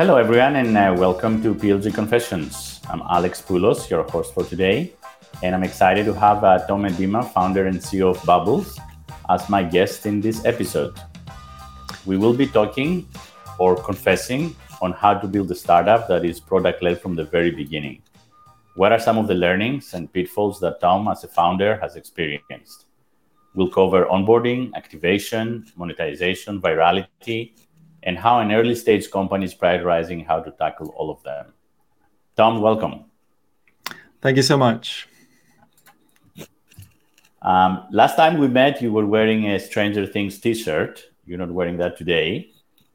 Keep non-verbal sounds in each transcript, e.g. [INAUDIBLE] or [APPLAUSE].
Hello, everyone, and uh, welcome to PLG Confessions. I'm Alex Poulos, your host for today, and I'm excited to have uh, Tom Medema, founder and CEO of Bubbles, as my guest in this episode. We will be talking or confessing on how to build a startup that is product led from the very beginning. What are some of the learnings and pitfalls that Tom, as a founder, has experienced? We'll cover onboarding, activation, monetization, virality, and how an early stage company is prioritizing how to tackle all of them. Tom, welcome. Thank you so much. Um, last time we met, you were wearing a Stranger Things T-shirt. You're not wearing that today.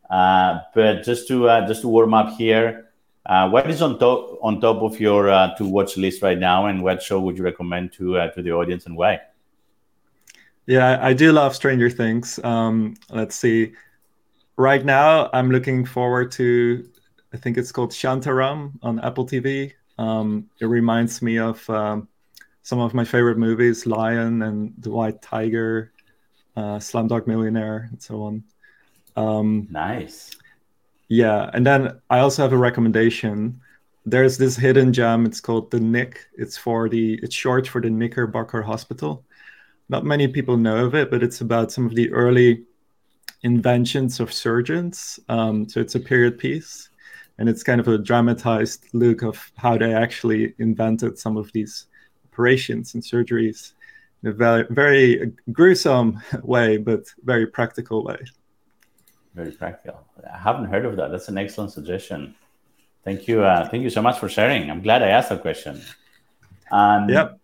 Uh, but just to uh, just to warm up here, uh, what is on top on top of your uh, to watch list right now, and what show would you recommend to uh, to the audience, and why? Yeah, I do love Stranger Things. Um, let's see. Right now, I'm looking forward to. I think it's called Shantaram on Apple TV. Um, it reminds me of um, some of my favorite movies, Lion and The White Tiger, uh, Slumdog Millionaire, and so on. Um, nice. Yeah, and then I also have a recommendation. There's this hidden gem. It's called the Knick. It's for the. It's short for the Knickerbocker Hospital not many people know of it, but it's about some of the early inventions of surgeons. Um, so it's a period piece, and it's kind of a dramatized look of how they actually invented some of these operations and surgeries in a very, very gruesome [LAUGHS] way, but very practical way. Very practical. I haven't heard of that. That's an excellent suggestion. Thank you. Uh, thank you so much for sharing. I'm glad I asked that question. Um, yep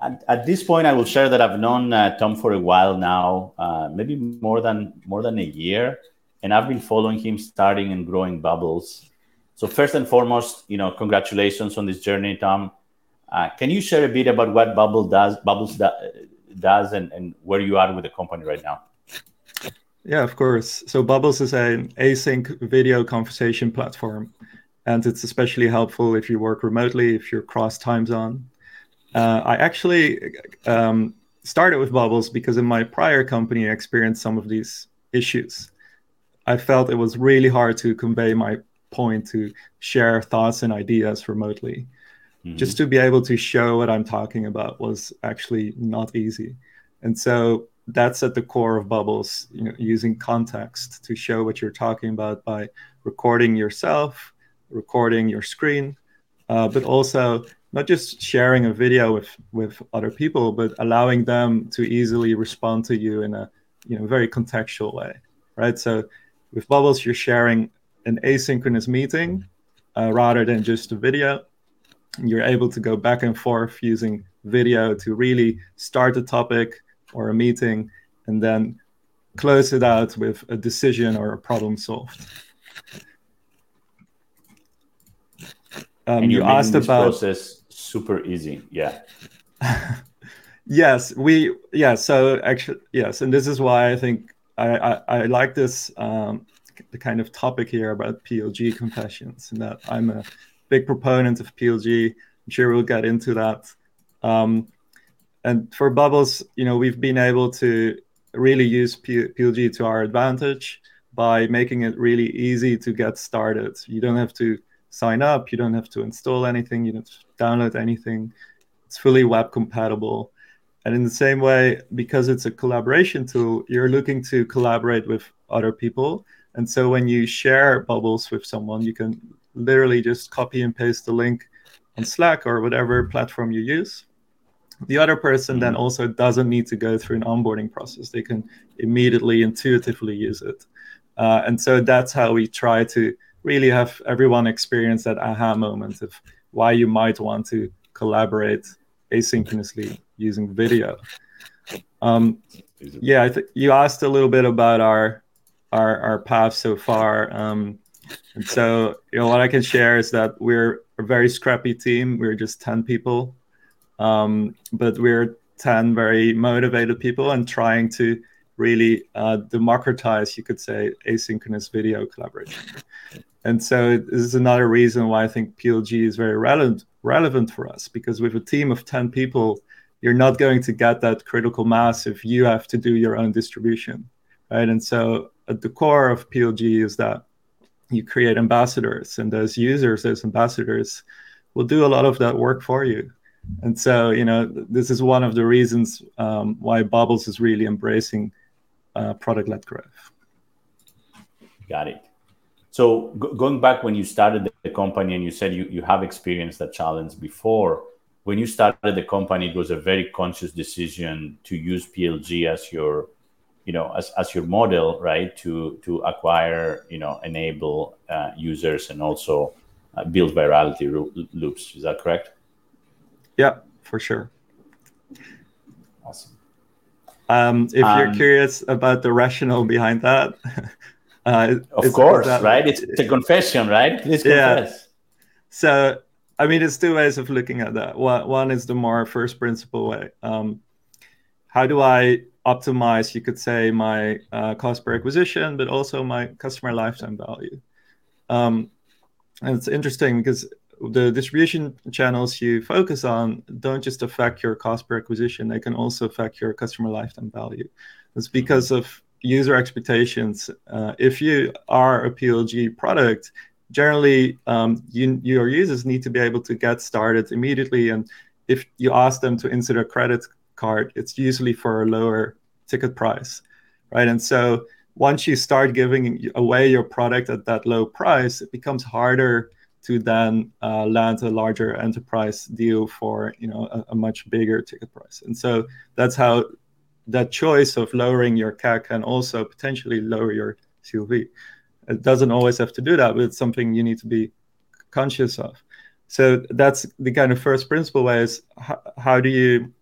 at, at, this point, I will share that I've known uh, Tom for a while now, uh, maybe more than more than a year, and I've been following him starting and growing Bubbles. So first and foremost, you know, congratulations on this journey, Tom. Uh, can you share a bit about what Bubble does, Bubbles does, and, and where you are with the company right now? Yeah, of course. So Bubbles is an async video conversation platform, and it's especially helpful if you work remotely, if you're cross time zone uh, I actually um, started with Bubbles because in my prior company, I experienced some of these issues. I felt it was really hard to convey my point, to share thoughts and ideas remotely. Mm-hmm. Just to be able to show what I'm talking about was actually not easy. And so that's at the core of Bubbles, you know, using context to show what you're talking about by recording yourself, recording your screen, uh, but also not just sharing a video with with other people, but allowing them to easily respond to you in a you know very contextual way, right? So with Bubbles, you're sharing an asynchronous meeting uh, rather than just a video. You're able to go back and forth using video to really start a topic or a meeting and then close it out with a decision or a problem solved. Um, you asked about process super easy. Yeah. [LAUGHS] yes, we yeah. So actually, yes, and this is why I think I I, I like this um, the kind of topic here about PLG confessions, and that I'm a big proponent of PLG. I'm sure we'll get into that. Um, and for bubbles, you know, we've been able to really use P- PLG to our advantage by making it really easy to get started. You don't have to sign up. You don't have to install anything. You don't download anything. It's fully web compatible. And in the same way, because it's a collaboration tool, you're looking to collaborate with other people. And so when you share bubbles with someone, you can literally just copy and paste the link on Slack or whatever platform you use. The other person then mm-hmm. also doesn't need to go through an onboarding process. They can immediately, intuitively use it. Uh, and so that's how we try to really have everyone experience that aha moment of why you might want to collaborate asynchronously using video. Um, yeah, I think you asked a little bit about our our, our path so far. Um, and so, you know, what I can share is that we're a very scrappy team. We're just 10 people, um, but we're 10 very motivated people and trying to really uh, democratize, you could say, asynchronous video collaboration. And so this is another reason why I think PLG is very relevant relevant for us because with a team of 10 people, you're not going to get that critical mass if you have to do your own distribution. Right. And so at the core of PLG is that you create ambassadors, and those users, those ambassadors, will do a lot of that work for you. And so, you know, this is one of the reasons um, why Bubbles is really embracing uh, product-led growth. Got it. So going back when you started the company and you said you, you have experienced that challenge before, when you started the company, it was a very conscious decision to use PLG as your, you know, as, as your model, right? To to acquire, you know, enable uh, users and also uh, build virality loops. Is that correct? Yeah, for sure. Awesome. Um, if um, you're curious about the rationale behind that, [LAUGHS] uh, of course, that, right? It's, it's, a confession, right? Please confess. Yeah. So, I mean, there's two ways of looking at that. One, one is the more first principle way. Um, how do I optimize, you could say, my uh, cost per acquisition, but also my customer lifetime value? Um, and it's interesting because the distribution channels you focus on don't just affect your cost per acquisition, they can also affect your customer lifetime value. It's because of user expectations. Uh, if you are a PLG product, generally um, you, your users need to be able to get started immediately. And if you ask them to insert a credit card, it's usually for a lower ticket price, right? And so once you start giving away your product at that low price, it becomes harder to then uh, land a larger enterprise deal for you know a, a, much bigger ticket price. And so that's how that choice of lowering your CAC can also potentially lower your CLV. It doesn't always have to do that, but it's something you need to be conscious of. So that's the kind of first principle way is how, how do you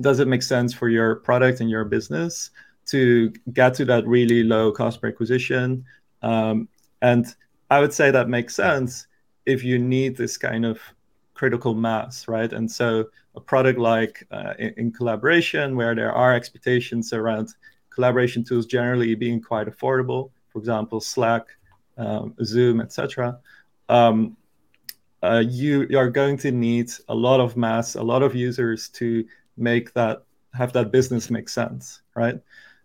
does it make sense for your product and your business to get to that really low cost per acquisition? Um, and I would say that makes sense if you need this kind of critical mass, right? And so a product like uh, in, in, collaboration, where there are expectations around collaboration tools generally being quite affordable, for example, Slack, um, Zoom, etc. Um, uh, you, you are going to need a lot of mass, a lot of users to make that have that business make sense, right?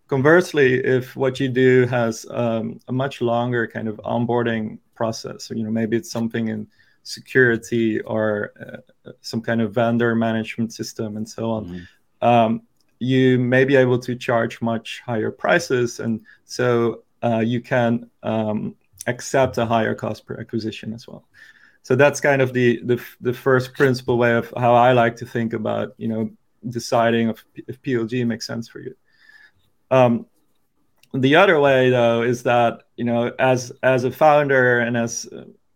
Conversely, if what you do has um, a much longer kind of onboarding process, or, you know, maybe it's something in security or uh, some kind of vendor management system and so on, mm-hmm. um, you may be able to charge much higher prices, and so uh, you can um, accept a higher cost per acquisition as well. So that's kind of the, the the first principle way of how I like to think about you know deciding if, if PLG makes sense for you. Um, the other way, though, is that you know, as as a founder and as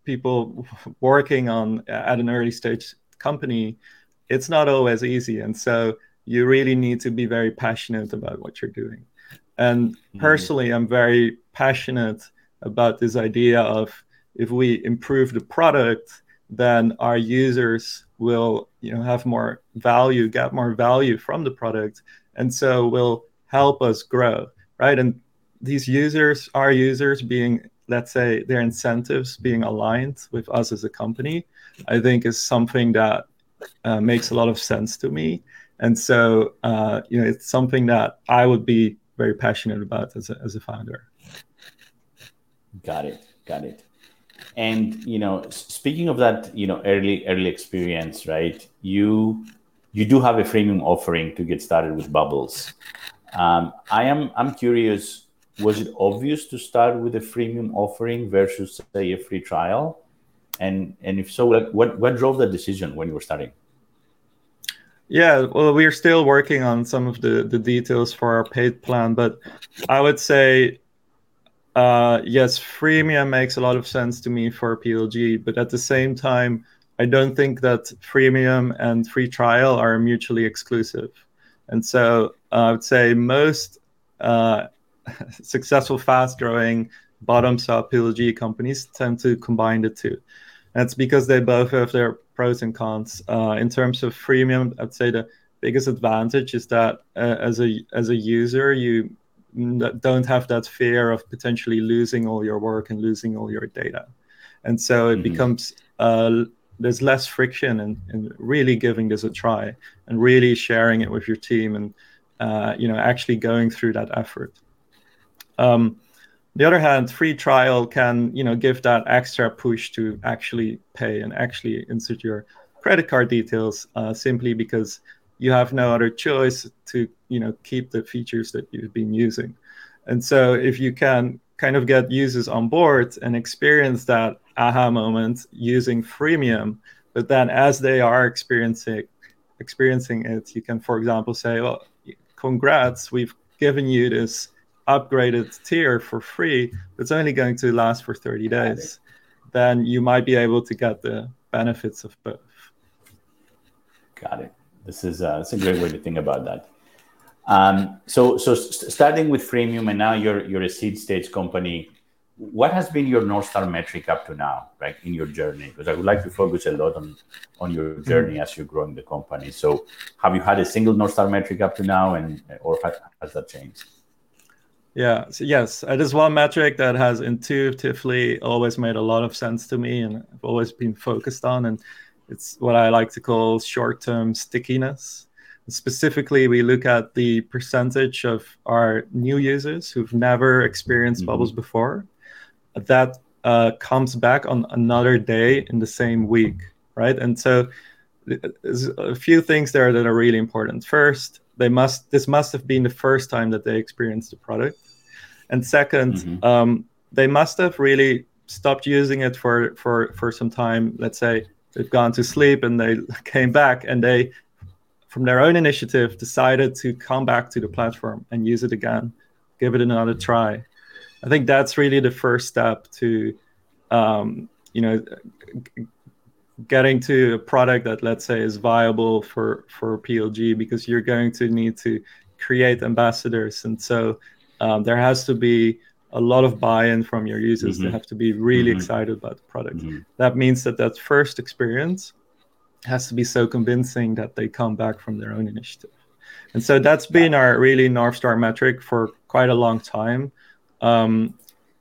people working on at an early stage company, it's not always easy, and so you really need to be very passionate about what you're doing. And mm-hmm. personally, I'm very passionate about this idea of if we improve the product, then our users will you know have more value, get more value from the product, and so will help us grow, right? And these users, our users being, let's say, their incentives being aligned with us as a company, I think is something that uh, makes a lot of sense to me. And so, uh, you know, it's something that I would be very passionate about as a, as a founder. Got it. Got it. And you know, speaking of that, you know, early early experience, right? You you do have a freemium offering to get started with Bubbles. Um, I am I'm curious. Was it obvious to start with a freemium offering versus say a free trial? And and if so, what what drove that decision when you were starting? Yeah, well, we're still working on some of the the details for our paid plan, but I would say uh, yes, freemium makes a lot of sense to me for PLG, but at the same time, I don't think that freemium and free trial are mutually exclusive. And so uh, I would say most uh, successful, fast growing, bottoms up PLG companies tend to combine the two. That's because they both have their pros and cons. Uh, in terms of freemium, I'd say the biggest advantage is that uh, as a as a user, you don't have that fear of potentially losing all your work and losing all your data, and so it mm-hmm. becomes uh, there's less friction in, in really giving this a try and really sharing it with your team and uh, you know actually going through that effort um, the other hand, free trial can you know give that extra push to actually pay and actually insert your credit card details uh, simply because you have no other choice to you know keep the features that you've been using. And so if you can kind of get users on board and experience that aha moment using freemium, but then as they are experiencing experiencing it, you can, for example, say, "Well, congrats, we've given you this." Upgraded tier for free, but it's only going to last for 30 days, then you might be able to get the benefits of both. Got it. This is uh, that's a great way to think about that. Um, so, so st- starting with freemium, and now you're you're a seed stage company. What has been your north star metric up to now, right, in your journey? Because I would like to focus a lot on on your mm-hmm. journey mm-hmm. as you're growing the company. So, have you had a single north star metric up to now, and or has, has that changed? Yeah. So yes, it is one metric that has intuitively always made a lot of sense to me, and I've always been focused on, and it's what I like to call short-term stickiness. specifically, we look at the percentage of our new users who've never experienced mm-hmm. Bubbles before that uh, comes back on another day in the same week, right? And so there's a few things there that are really important. First, they must this must have been the first time that they experienced the product. And 2nd mm-hmm. um, they must have really stopped using it for for for some time. Let's say they've gone to sleep and they [LAUGHS] came back and they from their own initiative decided to come back to the platform and use it again give it another try. I think that's really the first step to um, you know getting to a product that let's say is viable for for PLG because you're going to need to create ambassadors and so um, there has to be a lot of buy-in from your users mm-hmm. they have to be really mm-hmm. excited about the product mm-hmm. that means that that first experience has to be so convincing that they come back from their own initiative and so that's been our really north star metric for quite a long time um,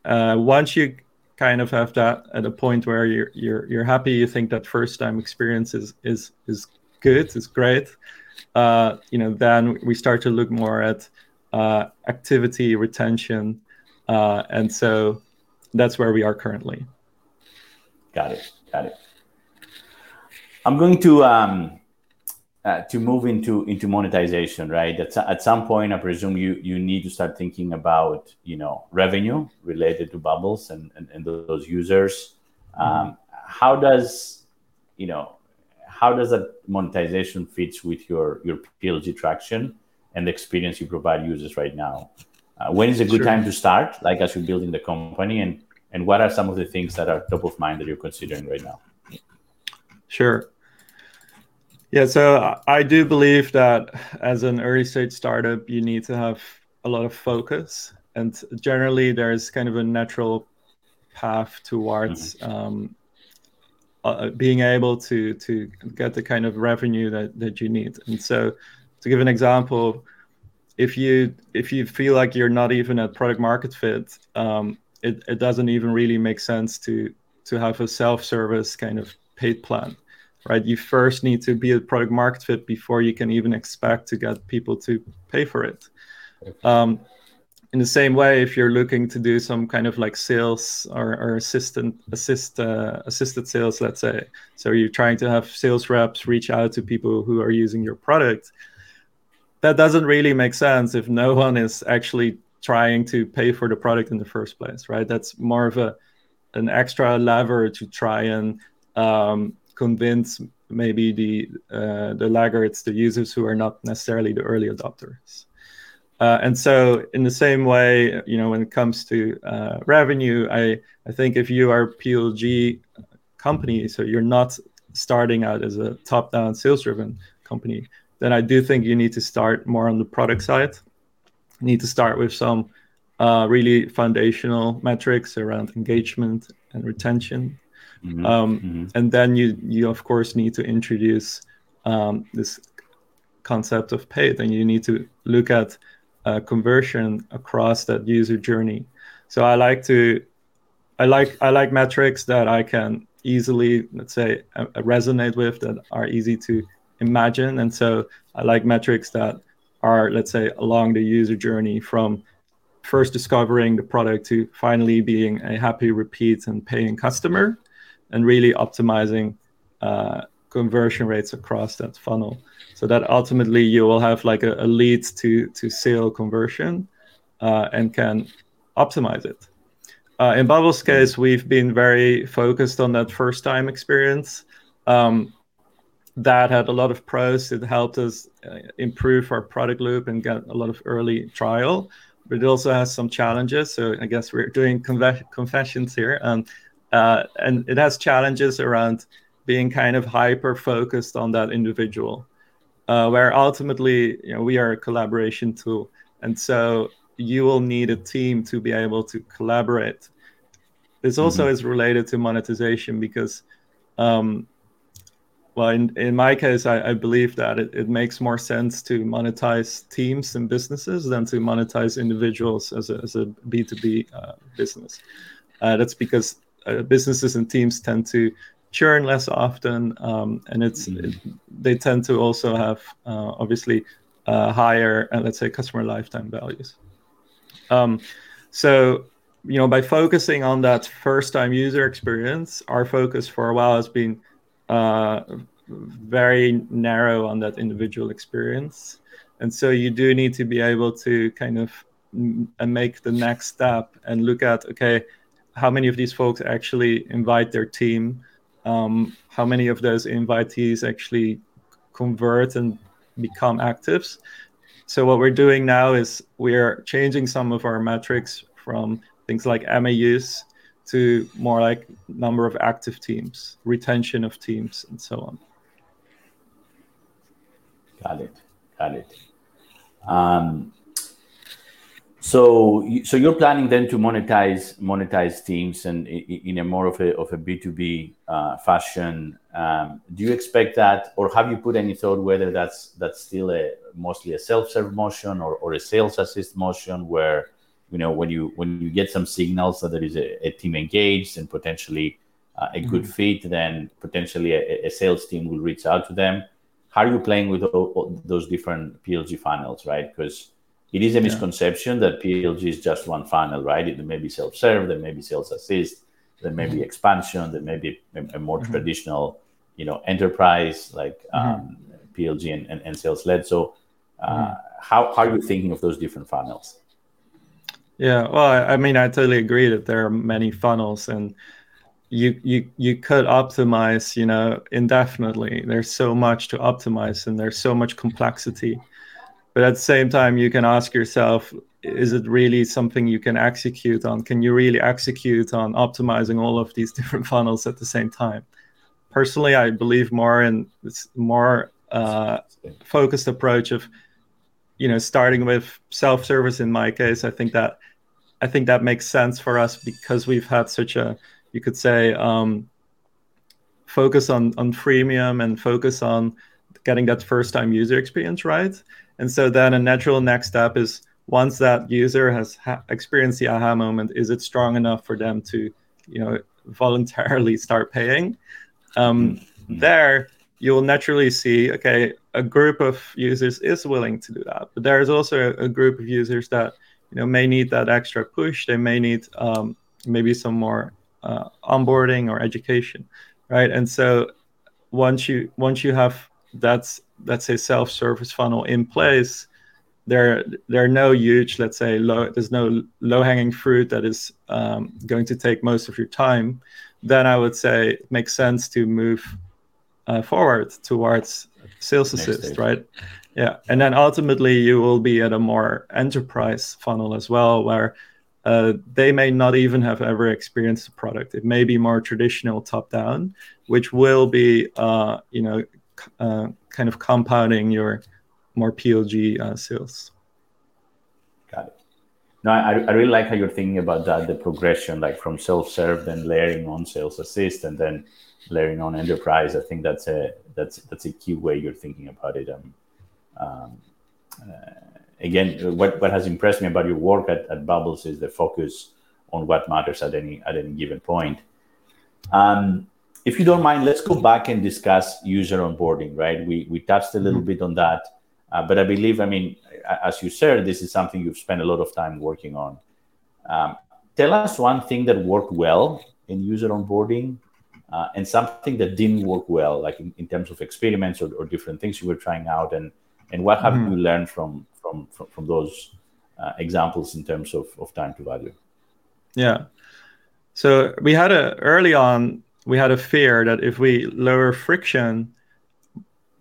uh, once you kind of have that at a point where you're you're you're happy. You think that first time experience is is is good is great. Uh, you know then we start to look more at uh, activity retention uh, and so that's where we are currently. Got it. Got it. I'm going to um, uh, to move into into monetization, right? At, at some point, I presume you you need to start thinking about you know revenue related to Bubbles and and, and those users. Mm-hmm. Um, how does you know how does that monetization fits with your your PLG traction and the experience you provide users right now? Uh, when is a good sure. time to start, like as you're building the company, and and what are some of the things that are top of mind that you're considering right now? Sure. Yeah, so I do believe that as an early stage startup, you need to have a lot of focus, and generally there's kind of a natural path towards mm-hmm. um, uh, being able to to get the kind of revenue that that you need. And so, to give an example, if you if you feel like you're not even at product market fit, um, it it doesn't even really make sense to to have a self service kind of paid plan right? You first need to be a product market fit before you can even expect to get people to pay for it. Um, in the same way, if you're looking to do some kind of like sales or, or assistant assist uh, assisted sales, let's say, so you're trying to have sales reps reach out to people who are using your product. That doesn't really make sense if no one is actually trying to pay for the product in the first place, right? That's more of a an extra lever to try and um, convince maybe the uh, the laggards, the users who are not necessarily the early adopters. Uh, and so, in the same way, you know, when it comes to uh, revenue, I I think if you are PLG company, so you're not starting out as a top-down sales-driven company, then I do think you need to start more on the product side. You need to start with some uh, really foundational metrics around engagement and retention Mm-hmm. Um, mm-hmm. And then you you of course need to introduce um, this concept of paid, and you need to look at uh, conversion across that user journey. So I like to I like I like metrics that I can easily let's say uh, resonate with that are easy to imagine, and so I like metrics that are let's say along the user journey from first discovering the product to finally being a happy repeat and paying customer and really optimizing uh, conversion rates across that funnel so that ultimately you will have like a, a lead to to sale conversion uh, and can optimize it uh, in Bubbles' case, we've been very focused on that first time experience. Um, that had a lot of pros. It helped us uh, improve our product loop and get a lot of early trial. But it also has some challenges. So I guess we're doing confessions here, and uh, and it has challenges around being kind of hyper focused on that individual, uh, where ultimately you know we are a collaboration tool, and so you will need a team to be able to collaborate. This also mm-hmm. is related to monetization because, um, well, in, in my case, I, I believe that it, it makes more sense to monetize teams and businesses than to monetize individuals as a, as a B2B uh, business. Uh, that's because uh, businesses and teams tend to churn less often, um, and it's mm-hmm. it, they tend to also have uh, obviously uh, higher, uh, let's say, customer lifetime values. Um, so, you know, by focusing on that first time user experience, our focus for a while has been uh, very narrow on that individual experience. And so you do need to be able to kind of make the next step and look at, okay, how many of these folks actually invite their team? Um, how many of those invitees actually convert and become actives? So what we're doing now is we're changing some of our metrics from things like MAUs to more like number of active teams, retention of teams, and so on. Got it. Got it. Um, so, so you're planning then to monetize monetize teams and in a more of a of a B two B uh, fashion. Um, do you expect that, or have you put any thought whether that's that's still a mostly a self serve motion or, or a sales assist motion where you know when you when you get some signals that there is a, a team engaged and potentially uh, a good mm-hmm. fit, then potentially a, a, sales team will reach out to them. How are you playing with all, all those different PLG funnels, right? Because it is a misconception that PLG is just one funnel, right? It may be self-serve, there may be sales assist, there may mm-hmm. be expansion, there may be a, a more mm-hmm. traditional, you know, enterprise like mm-hmm. um, PLG and, and, and sales led. So, uh, mm-hmm. how, how are you thinking of those different funnels? Yeah, well, I, I mean, I totally agree that there are many funnels, and you you you could optimize, you know, indefinitely. There's so much to optimize, and there's so much complexity but at the same time you can ask yourself is it really something you can execute on? Can you really execute on optimizing all of these [LAUGHS] different funnels at the same time? Personally i believe more in this more uh, focused approach of you know starting with self-service in my case. I think that i think that makes sense for us because we've had such a you could say um, focus on on freemium and focus on getting that first time user experience right and so then a natural next step is once that user has ha- experienced the aha moment, is it strong enough for them to, you know, voluntarily start paying? Um, mm-hmm. There, you will naturally see, okay, a group of users is willing to do that, but there is also a group of users that, you know, may need that extra push. They may need um, maybe some more uh, onboarding or education, right? And so once you once you have that's let's say self-service funnel in place. There there are no huge let's say low there's no low hanging fruit that is um, going to take most of your time. Then i would say it makes sense to move uh, forward towards sales assist right? Yeah. And then ultimately you will be at a more enterprise funnel as well where uh, they may not even have ever experienced the product. It may be more traditional top down which will be uh, you know kind of compounding your more PLG uh, sales. Got it. No, I, I really like how you're thinking about that, the progression, like from self-serve, then layering on sales assist, and then layering on enterprise. I think that's a that's that's a key way you're thinking about it. Um, um, uh, again, what what has impressed me about your work at, at Bubbles is the focus on what matters at any at any given point. Um, if you don't mind, let's go back and discuss user onboarding, right? We, we touched a little mm-hmm. bit on that. Uh, but I believe, I mean, as you said, this is something you've spent a lot of time working on. Um, tell us one thing that worked well in user onboarding uh, and something that didn't work well, like in, in terms of experiments or, or, different things you were trying out, and and what have mm-hmm. you learned from from from, from those uh, examples in terms of, of time to value? Yeah, so we had a early on we had a fear that if we lower friction,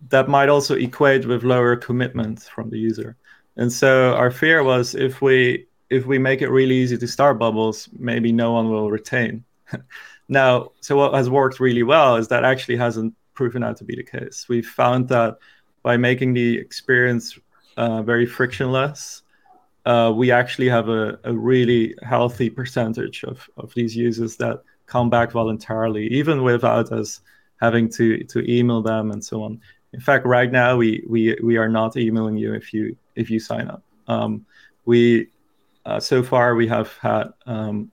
that might also equate with lower commitment from the user. And so our fear was if we if we make it really easy to start bubbles, maybe no one will retain. [LAUGHS] now, so what has worked really well is that actually hasn't proven out to be the case. We've found that by making the experience uh, very frictionless, uh, we actually have a, a really healthy percentage of, of these users that come back voluntarily, even without us having to, to email them and so on. In fact, right now we, we, we are not emailing you if you if you sign up. Um, we uh, so far we have had um,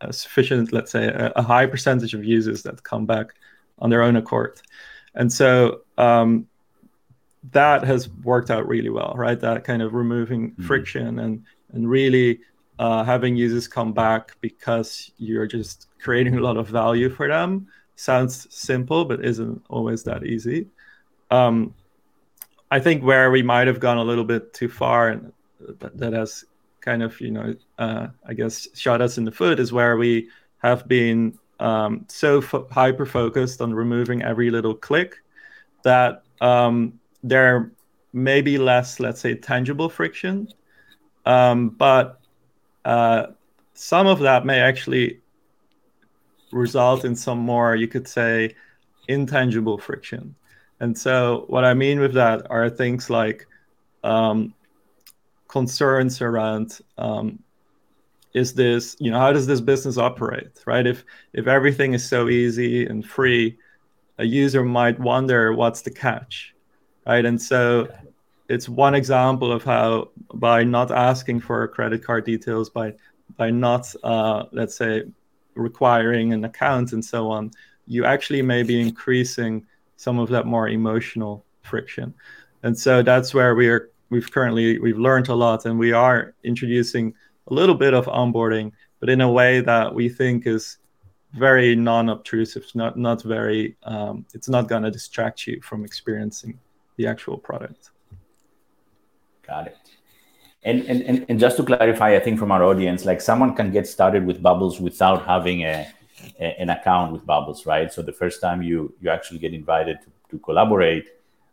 a sufficient, let's say, a, a, high percentage of users that come back on their own accord, and so um, that has worked out really well, right? That kind of removing mm-hmm. friction and and really uh, having users come back because you're just creating a lot of value for them sounds simple, but isn't always that easy. Um, I think where we might have gone a little bit too far, and that, has kind of, you know, uh, I guess, shot us in the foot, is where we have been um, so hyper focused on removing every little click that um, there may be less, let's say, tangible friction, um, but uh, some of that may actually result in some more, you could say, intangible friction. And so, what I mean with that are things like um, concerns around um, is this, you know, how does this business operate, right? If if everything is so easy and free, a user might wonder what's the catch, right? And so, it's one example of how by not asking for credit card details, by by not, uh, let's say, requiring an account and so on, you actually may be increasing some of that more emotional friction. And so that's where we are we've currently we've learned a lot and we are introducing a little bit of onboarding, but in a way that we think is very non-obtrusive, not not very um, it's not gonna distract you from experiencing the actual product. Got it. And, and, and just to clarify, I think from our audience, like someone can get started with Bubbles without having a a, an account with Bubbles, right? So the first time you you actually get invited to, to collaborate,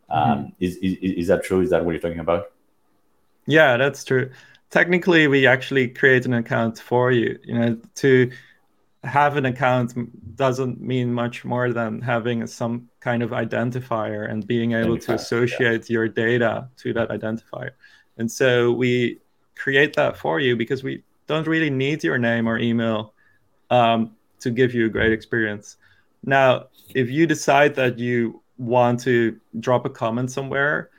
um, mm-hmm. is, is is that true? Is that what you're talking about? Yeah, that's true. Technically, we actually create an account for you. You know, to have an account doesn't mean much more than having some kind of identifier and being able to associate yeah. your data to that identifier. And so we create that for you because we don't really need your name or email um, to give you a great experience. Now, if you decide that you want to drop a comment somewhere,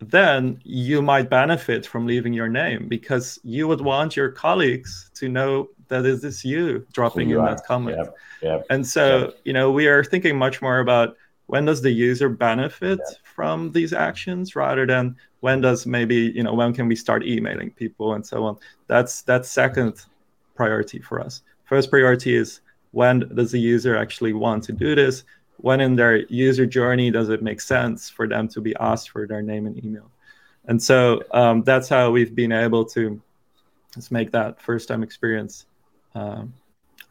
then you might benefit from leaving your name because you would want your colleagues to know that it is you dropping you in are. that comment. Yep. Yep. And so, yep. you know, we are thinking much more about when does the user benefit from these actions rather than when does maybe, you know, when can we start emailing people and so on. That's that's second priority for us. First priority is when does the user actually want to do this when in their user journey does it make sense for them to be asked for their name and email and so um, that's how we've been able to just make that first time experience um,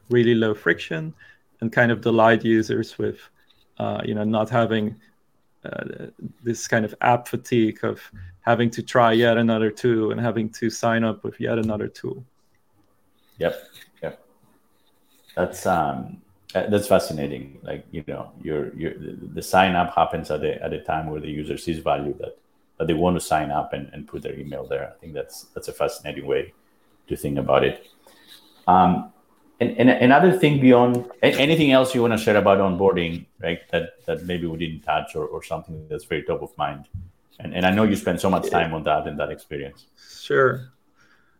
really low friction and kind of delight users with uh, you know not having uh, this kind of app fatigue of having to try yet another tool and having to sign up with yet another tool yep yep. that's um that's fascinating. Like you know, your your the sign up happens at the at the time where the user sees value that that they want to sign up and, and put their email there. I think that's that's a fascinating way to think about it. Um, and, and another thing beyond anything else you want to share about onboarding, right? That that maybe we didn't touch or, or something that's very top of mind. And and I know you spend so much time on that and that experience. Sure.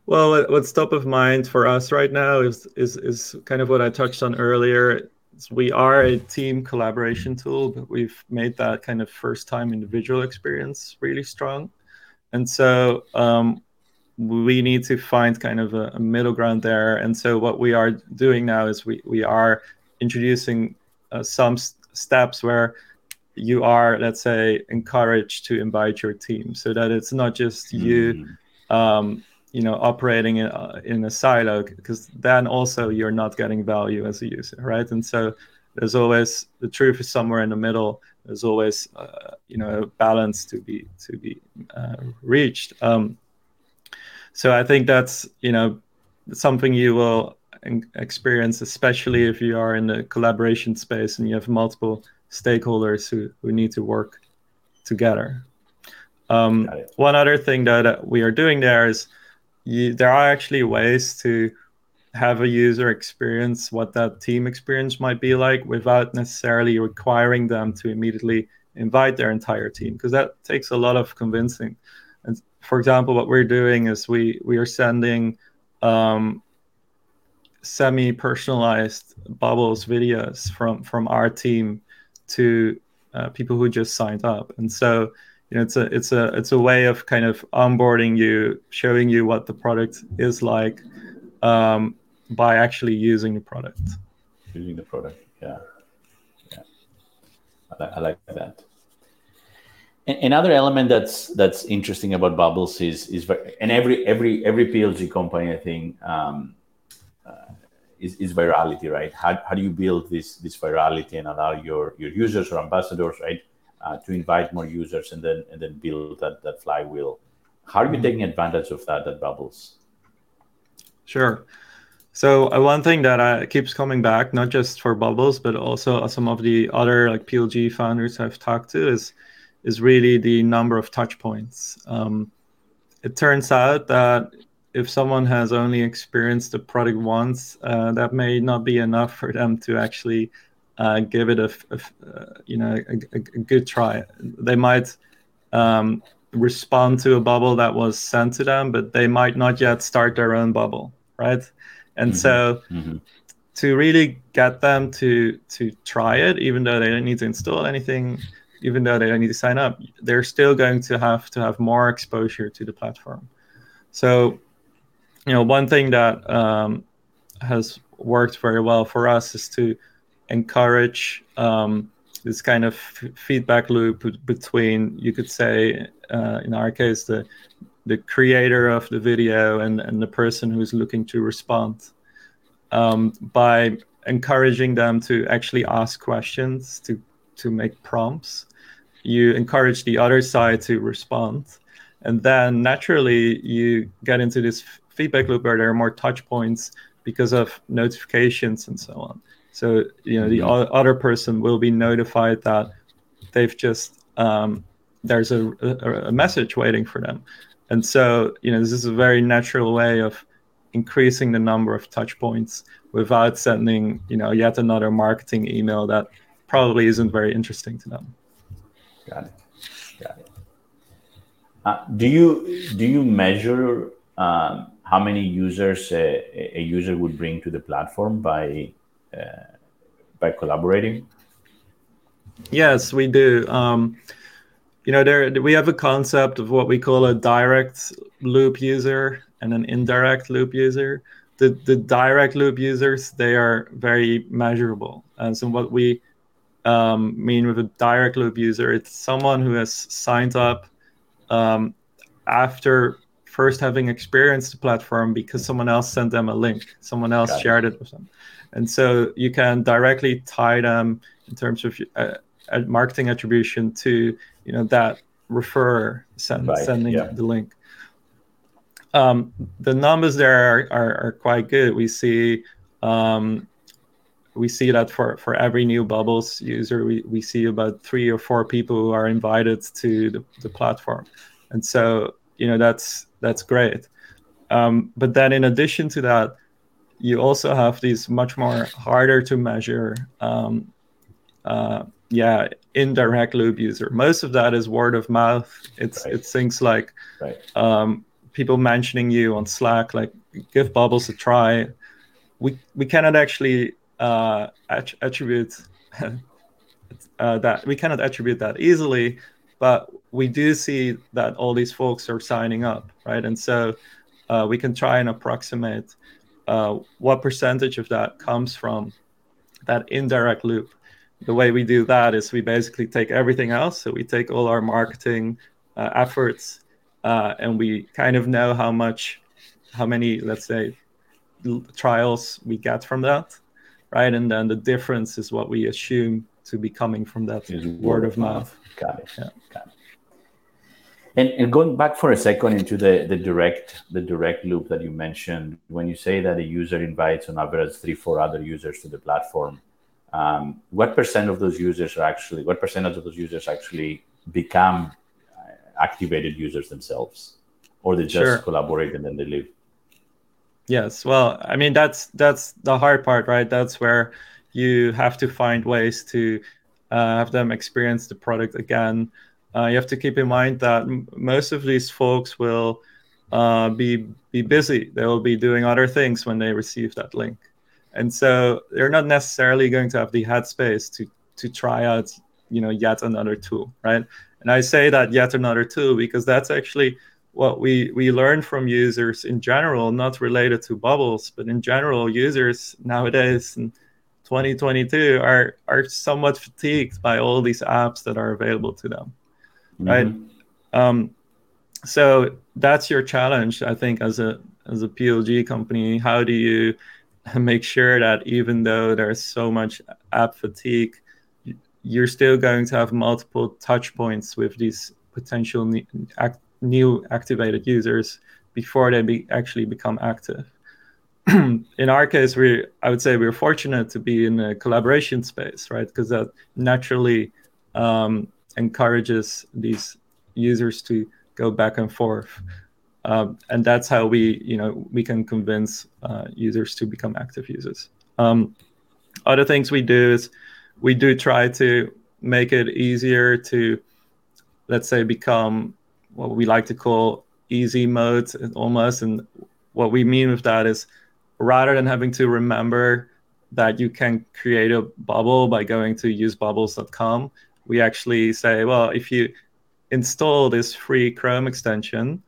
Well, what's top of mind for us right now is is is kind of what I touched on earlier. we are a team collaboration tool, but we've made that kind of first time individual experience really strong. And so um, we need to find kind of a, a, middle ground there. And so what we are doing now is we, we are introducing uh, some steps where you are, let's say, encouraged to invite your team so that it's not just you. Mm. Um, you know operating in, uh, in a silo because then also you're not getting value as a user right? And so there's always the truth is somewhere in the middle. There's always uh, you know a balance to be to be uh, reached. Um, so i think that's you know something you will experience especially if you are in the collaboration space and you have multiple stakeholders who, who need to work together. Um, one other thing that we are doing there is you, there are actually ways to have a user experience what that team experience might be like without necessarily requiring them to immediately invite their entire team because that takes a lot of convincing. And for example what we're doing is we we are sending um, semi personalized bubbles videos from from our team to uh, people who just signed up. And so you know it's a it's a it's a way of kind of onboarding you showing you what the product is like um, by actually using the product. Using the product yeah. Yeah. I, I like that. Another element that's that's interesting about bubbles is is and every every every plg company i think um, uh, is, is virality right? How, how do you build this this virality and allow your your users or ambassadors right uh, to invite more users and then and then build that, that flywheel. How are you taking advantage of that at Bubbles? Sure. So uh, one thing that uh, keeps coming back, not just for Bubbles, but also some of the other like PLG founders I've talked to, is is really the number of touch points. Um, it turns out that if someone has only experienced the product once, uh, that may not be enough for them to actually uh, give it a, a uh, you know a, a, good try. They might um, respond to a bubble that was sent to them, but they might not yet start their own bubble, right? And mm-hmm. so mm-hmm. to really get them to to try it, even though they don't need to install anything, even though they don't need to sign up, they're still going to have to have more exposure to the platform. So, you know, one thing that um, has worked very well for us is to encourage um, this kind of f- feedback loop between, you could say, uh, in our case, the the creator of the video and, and the person who's looking to respond um, by encouraging them to actually ask questions to to make prompts. You encourage the other side to respond. And then naturally you get into this feedback loop where there are more touch points because of notifications and so on so you know the mm-hmm. other person will be notified that they've just um, there's a, a, a, message waiting for them, and so you know this is a very natural way of increasing the number of touch points without sending you know yet another marketing email that probably isn't very interesting to them. Got it. Got it. Uh, do you do you measure um, how many users a, a user would bring to the platform by by collaborating? Yes, we do. Um, you know, there we have a concept of what we call a direct loop user and an indirect loop user. The the direct loop users they are very measurable, and so what we um, mean with a direct loop user, it's someone who has signed up um, after first having experienced the platform because someone else sent them a link, someone else Got shared it. it with them. And so you can directly tie them in terms of uh, marketing attribution to you know that refer send, right. sending yeah. the link. Um, the numbers there are, are, are, quite good. We see um, we see that for, for every new bubbles user, we, we see about three or four people who are invited to the, the platform. And so, you know, that's that's great. Um, but then in addition to that, you also have these much more harder to measure um, uh, yeah indirect loop user most of that is word of mouth it's right. it's things like right. um, people mentioning you on slack like give bubbles a try we we cannot actually uh, attribute [LAUGHS] uh, that we cannot attribute that easily, but we do see that all these folks are signing up, right? And so uh, we can try and approximate uh, what percentage of that comes from that indirect loop. The way we do that is we basically take everything else. So we take all our marketing uh, efforts uh, and we kind of know how much, how many, let's say, trials we get from that, right? And then the difference is what we assume to be coming from that is word, of mouth. mouth. Got it. Yeah. Got it. And, and, going back for a second into the, the direct the direct loop that you mentioned, when you say that a user invites on average three four other users to the platform, um, what percent of those users are actually what percentage of those users actually become uh, activated users themselves, or they just sure. collaborate and then they leave? Yes, well, I mean that's that's the hard part, right? That's where you have to find ways to uh, have them experience the product again. Uh, you have to keep in mind that m- most of these folks will uh, be be busy. They will be doing other things when they receive that link, and so they're not necessarily going to have the headspace to to try out, you know, yet another tool, right? And I say that yet another tool because that's actually what we we learn from users in general, not related to bubbles, but in general, users nowadays in 2022 are are somewhat fatigued by all these apps that are available to them, mm-hmm. right? Um, so that's your challenge, I think, as a as a PLG company. How do you [LAUGHS] make sure that even though there's so much app fatigue, you're still going to have multiple touch points with these potential new activated users before they be, actually become active. [CLEARS THROAT] in our case, we I would say we're fortunate to be in a collaboration space, right? Because that naturally um, encourages these users to go back and forth, um, and that's how we you know we can convince uh, users to become active users. Um, other things we do is we do try to make it easier to let's say become what we like to call easy modes almost and what we mean with that is rather than having to remember that you can create a bubble by going to usebubbles.com we actually say well if you install this free chrome extension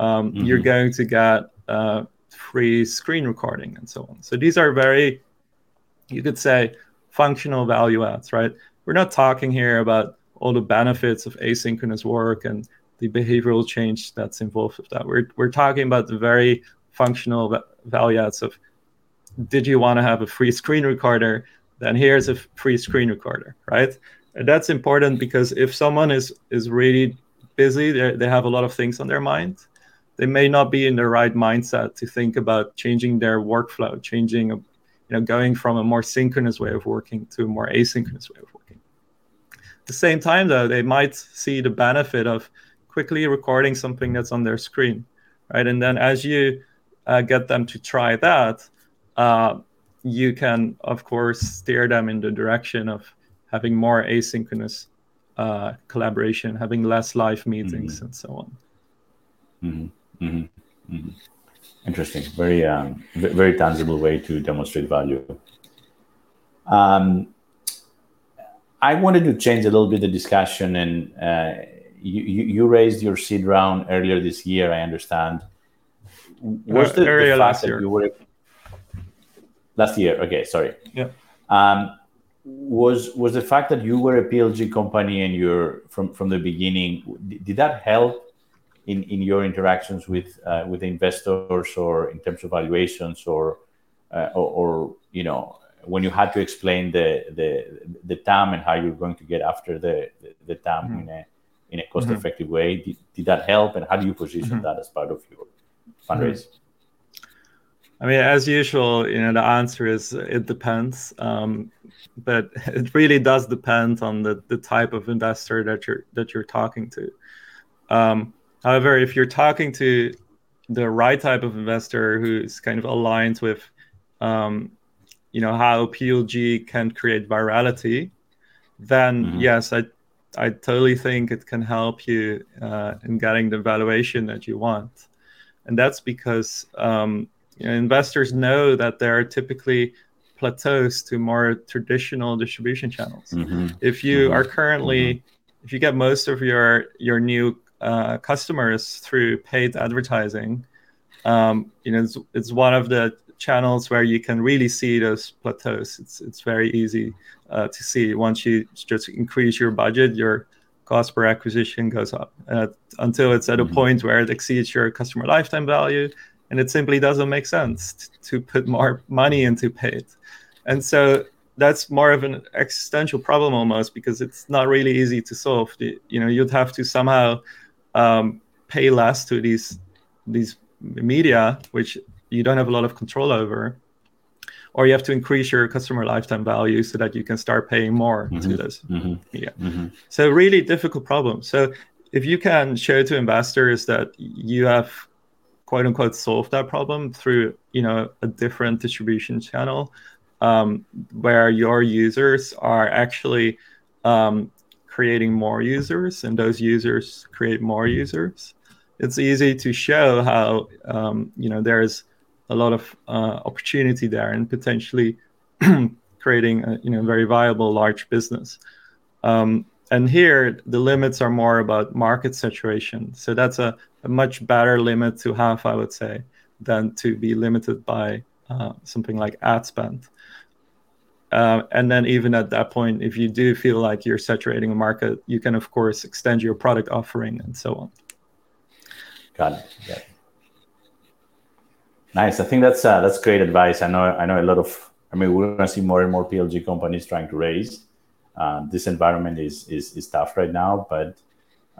um, mm-hmm. you're going to get uh, free screen recording and so on so these are very you could say functional value adds right we're not talking here about all the benefits of asynchronous work and the behavioral change that's involved with that. We're, we're talking about the very functional value adds of did you want to have a free screen recorder? Then here's a free screen recorder, right? That's important because if someone is is really busy, they have a lot of things on their mind. They may not be in the right mindset to think about changing their workflow, changing, you know, going from a more synchronous way of working to a more asynchronous way of working. At the same time, though, they might see the benefit of quickly recording something that's on their screen, right? And then as you uh, get them to try that, uh, you can, of course, steer them in the direction of having more asynchronous uh, collaboration, having less live meetings, mm-hmm. and so on. Mm-hmm. Mm-hmm. mm-hmm. Interesting. Very, um, very tangible way to demonstrate value. Um, I wanted to change a little bit the discussion and uh, you, you raised your seed round earlier this year, I understand. Was uh, the, the fact last that year. you were last year? Okay, sorry. Yeah. Um, was was the fact that you were a PLG company and you're from from the beginning? Did that help in in your interactions with uh, with investors or in terms of valuations or, uh, or, or you know when you had to explain the the the TAM and how you're going to get after the the, the TAM mm-hmm. in a in a cost effective mm-hmm. way. Did, did, that help? And how do you position mm-hmm. that as part of your fundraise? I mean, as usual, you know, the answer is it depends. Um, but [LAUGHS] it really does depend on the, the type of investor that you're that you're talking to. Um, however, if you're talking to the right type of investor who's kind of aligned with, um, you know, how PLG can create virality, then mm-hmm. yes, I I totally think it can help you uh, in getting the valuation that you want. And that's because um, you know, investors know that there are typically plateaus to more traditional distribution channels. Mm-hmm. If you mm-hmm. are currently, mm-hmm. if you get most of your your new uh, customers through paid advertising, um, you know, it's, it's one of the channels where you can really see those plateaus. It's it's very easy uh, to see once you just increase your budget, your cost per acquisition goes up uh, until it's at a mm-hmm. point where it exceeds your customer lifetime value, and it simply doesn't make sense to put more money into paid. And so that's more of an existential problem almost because it's not really easy to solve. You know, you'd have to somehow um, pay less to these these media, which you don't have a lot of control over, or you have to increase your customer lifetime value so that you can start paying more mm-hmm. to those mm-hmm. media. Mm-hmm. So really difficult problem. So if you can show to investors that you have quote unquote solve that problem through you know a different distribution channel um, where your users are actually um, creating more users and those users create more users it's easy to show how um, you know there's a lot of uh, opportunity there and potentially [CLEARS THROAT] creating a you know very viable large business. Um, and here the limits are more about market saturation. So that's a, a, much better limit to have, I would say, than to be limited by uh, something like ad spend. Uh, and then even at that point, if you do feel like you're saturating a market, you can of course extend your product offering and so on. Got it. Yeah. Nice. I think that's uh, that's great advice. I know I know a lot of. I mean, we're going to see more and more PLG companies trying to raise. Uh, this environment is, is is tough right now, but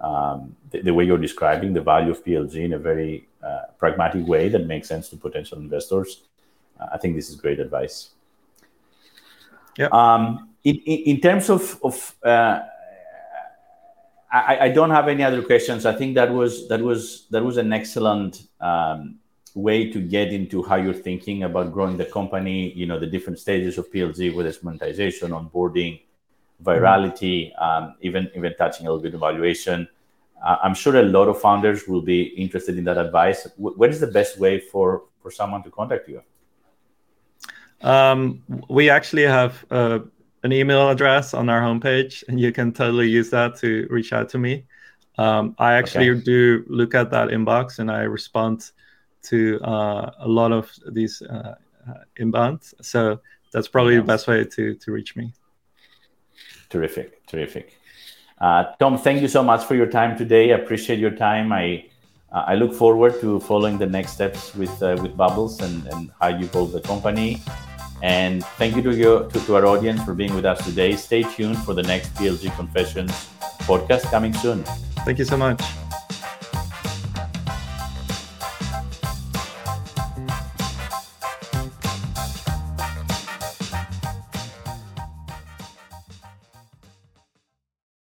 um, the, the, way you're describing the value of PLG in a very uh, pragmatic way that makes sense to potential investors, uh, I think this is great advice. Yeah. Um, in, in, in terms of of uh, I, I, don't have any other questions. I think that was that was that was an excellent um, way to get into how you're thinking about growing the company. You know, the different stages of PLG, whether it's monetization, onboarding, virality, um, even even touching a little bit of valuation. Uh, I'm sure a lot of founders will be interested in that advice. W- what is the best way for for someone to contact you? Um, we actually have. Uh an email address on our homepage, and you can totally use that to reach out to me. Um, I actually okay. do look at that inbox and I respond to uh, a lot of these uh, inbounds. So that's probably the best way to to reach me. Terrific, terrific. Uh, Tom, thank you so much for your time today. I appreciate your time. I I look forward to following the next steps with uh, with Bubbles and, and how you build the company. And thank you to, your, to, to our audience for being with us today. Stay tuned for the next PLG Confessions podcast coming soon. Thank you so much.